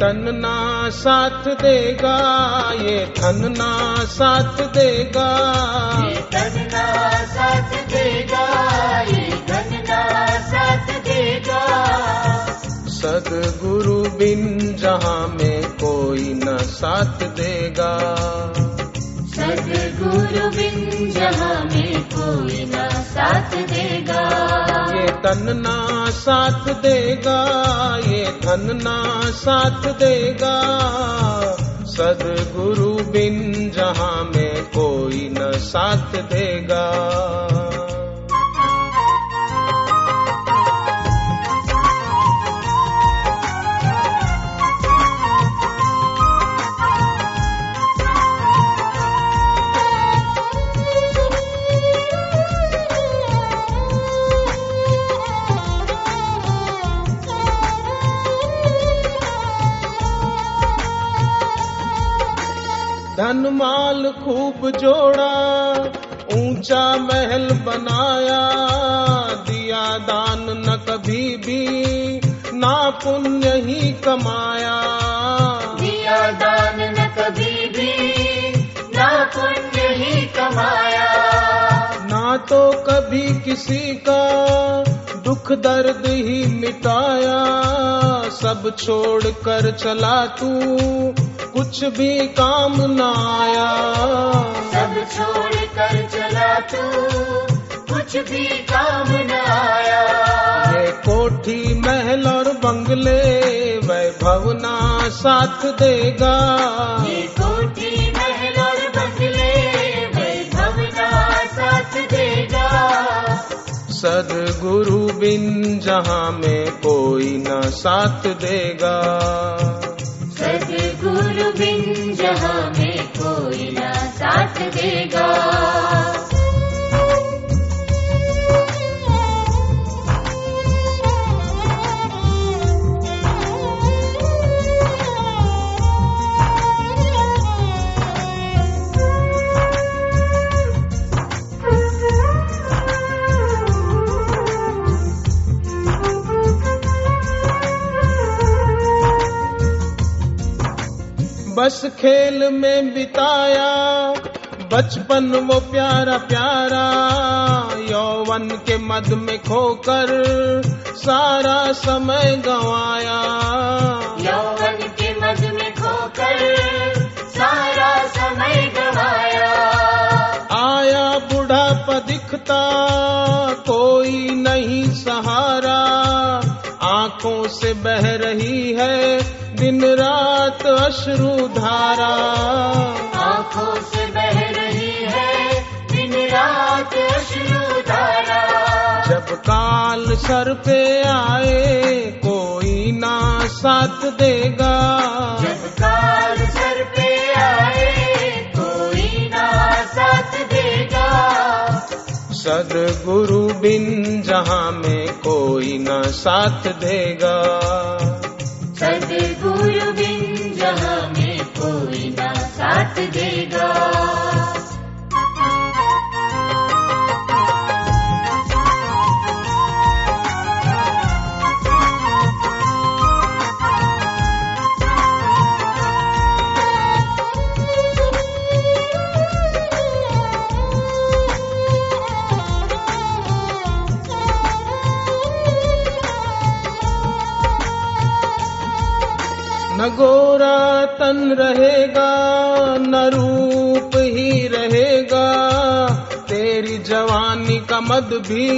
तन ना साथ देगा ये धन ना साथ देगा। ये तन ना साथ देगा ये धन ना साथ देगा। सदगुरु बिन जहाँ में कोई न साथ देगा। सदगुरु बिन जहाँ में कोई न साथ देगा। ये तन ना साथ देगा धन ना साथ देगा। सदगुरु बिन जहाँ में कोई न साथ देगा। खूब जोड़ा ऊँचा महल बनाया। दिया दान न कभी भी ना पुण्य ही कमाया। दिया दान न कभी भी ना पुण्य ही कमाया। ना तो कभी किसी का दुख दर्द ही मिटाया। सब छोड़ कर चला तू कुछ भी काम न आया। सब छोड़ कर चला तू कुछ भी काम न आया। ये कोठी महल और बंगले वैभव ना साथ देगा। ये कोठी महल और बंगले वैभव ना साथ देगा। सदगुरु बिन जहाँ में कोई न साथ देगा। सदगुरु बिन जहाँ में कोई ना साथ देगा बस खेल में बिताया बचपन वो प्यारा प्यारा यौवन के मद में खोकर सारा समय गंवाया। यौवन के मद में खोकर सारा समय गवाया। आया बुढ़ापा दिखता कोई नहीं सहारा आँखों से बह रही है दिन रात अश्रु धारा। आँखों से बह रही है दिन रात अश्रु धारा। जब काल सर पे आए कोई ना साथ देगा। जब काल सर पे आए कोई ना साथ देगा। सदगुरु बिन जहाँ में कोई ना साथ देगा। न गोरा तन रहेगा न रूप ही रहेगा। तेरी जवानी का मद भी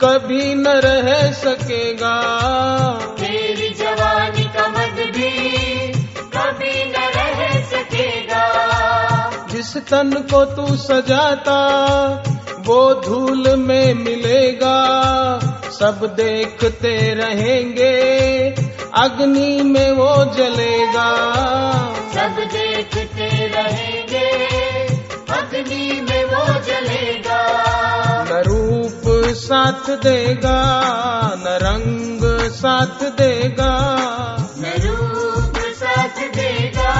कभी न रह सकेगा। तेरी जवानी का मद भी कभी न रह सकेगा। जिस तन को तू सजाता वो धूल में मिलेगा। सब देखते रहेंगे अग्नि में वो जलेगा। सब देखते रहेंगे अग्नि में वो जलेगा। न रूप साथ देगा न रंग साथ देगा। न रूप साथ देगा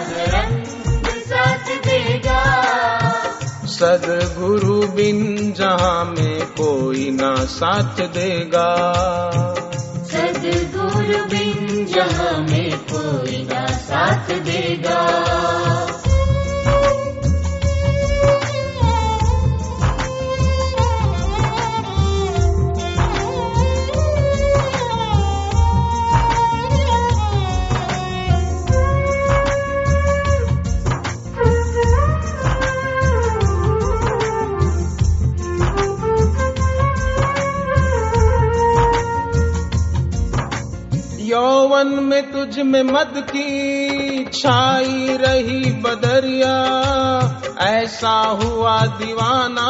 न रंग साथ देगा। सदगुरु बिन जहाँ में कोई ना साथ देगा। बिन जहाँ में कोई ना साथ देगा यौवन में तुझ में मद की छाई रही बदरिया। ऐसा हुआ दीवाना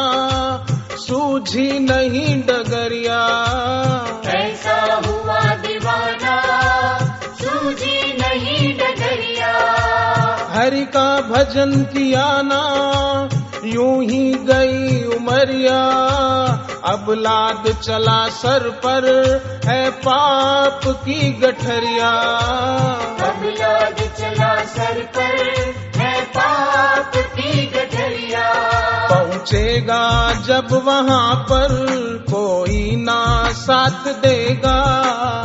सूझी नहीं डगरिया। ऐसा हुआ दीवाना सूझी नहीं डगरिया। हरि का भजन किया ना यूँ ही गई उमरिया। अब लाद चला सर पर है पाप की गठरिया। अब लाद चला सर पर है पाप की गठरिया। पहुँचेगा जब वहाँ पर कोई ना साथ देगा।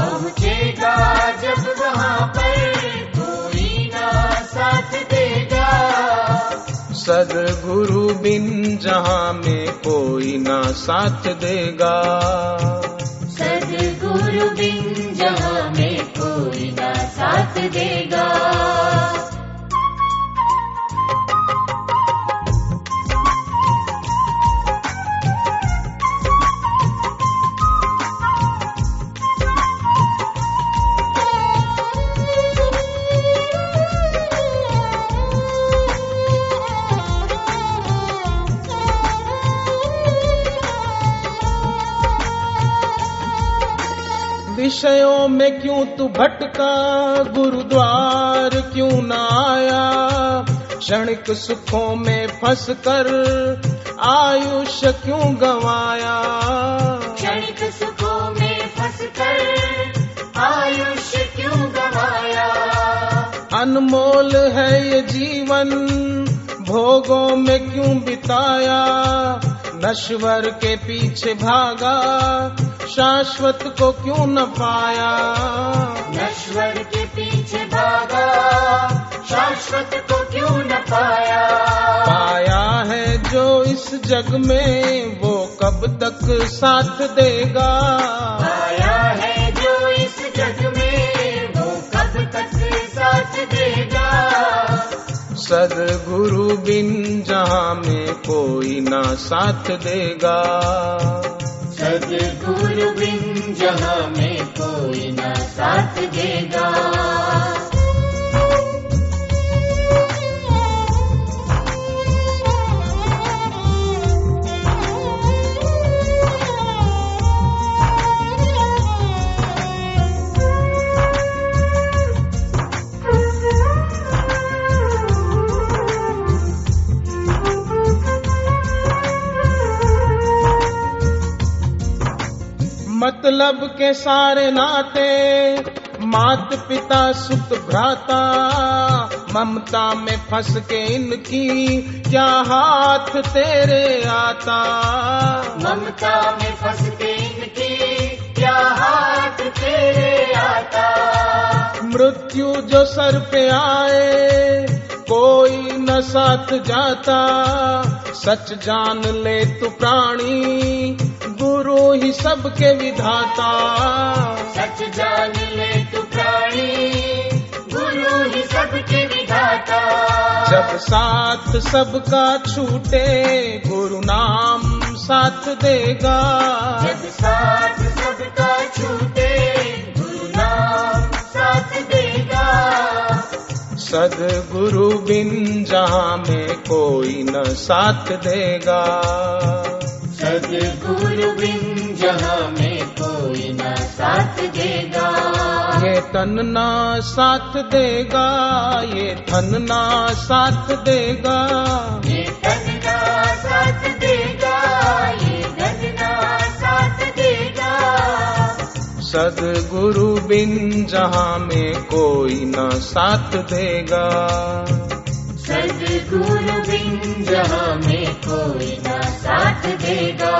पहुँचेगा जब वहाँ पर सदगुरु बिन जहाँ में कोई ना साथ देगा। सदगुरु बिन विषयों में क्यों तू भटका? गुरुद्वार क्यों न आया? क्षणिक सुखों में फंस कर आयुष्य क्यों गवाया? क्षणिक सुखों में फंस कर आयुष्य क्यों गवाया? अनमोल है ये जीवन भोगों में क्यों बिताया? नश्वर के पीछे भागा शाश्वत को क्यों न पाया? नश्वर के पीछे भागा शाश्वत को क्यों न पाया? पाया है जो इस जग में वो कब तक साथ देगा? पाया है जो इस जग में वो कब तक साथ देगा? सदगुरु बिन जहाँ में कोई ना साथ देगा। सदगुरु बिन जहाँ में कोई ना साथ देगा मतलब के सारे नाते मात पिता सुख भ्राता ममता में फंस के इनकी क्या हाथ तेरे आता? ममता में फंस के इनकी क्या हाथ तेरे आता? मृत्यु जो सर पे आए कोई न साथ जाता। सच जान ले तू प्राणी गुरु ही सबके विधाता। सच जान ले तू प्राणी गुरु ही सबके विधाता। जब साथ सबका छूटे गुरु नाम साथ देगा। जब साथ सबका छूटे गुरु नाम साथ देगा। सदगुरु बिन जहाँ में कोई न साथ देगा। सदगुरु बिन जहाँ में कोई ना साथ देगा। ये तन ना साथ देगा ये धन ना साथ देगा। ये धन ना साथ देगा ये धन ना साथ देगा। सदगुरु बिन जहाँ में कोई न साथ देगा। सदगुरु बिन जहाँ में कोई ना साथ देगा।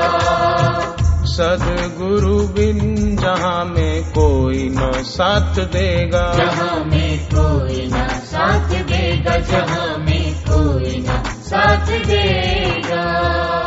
सदगुरु बिन जहाँ में कोई न साथ देगा। जहाँ में कोई न साथ देगा जहाँ में कोई न साथ देगा।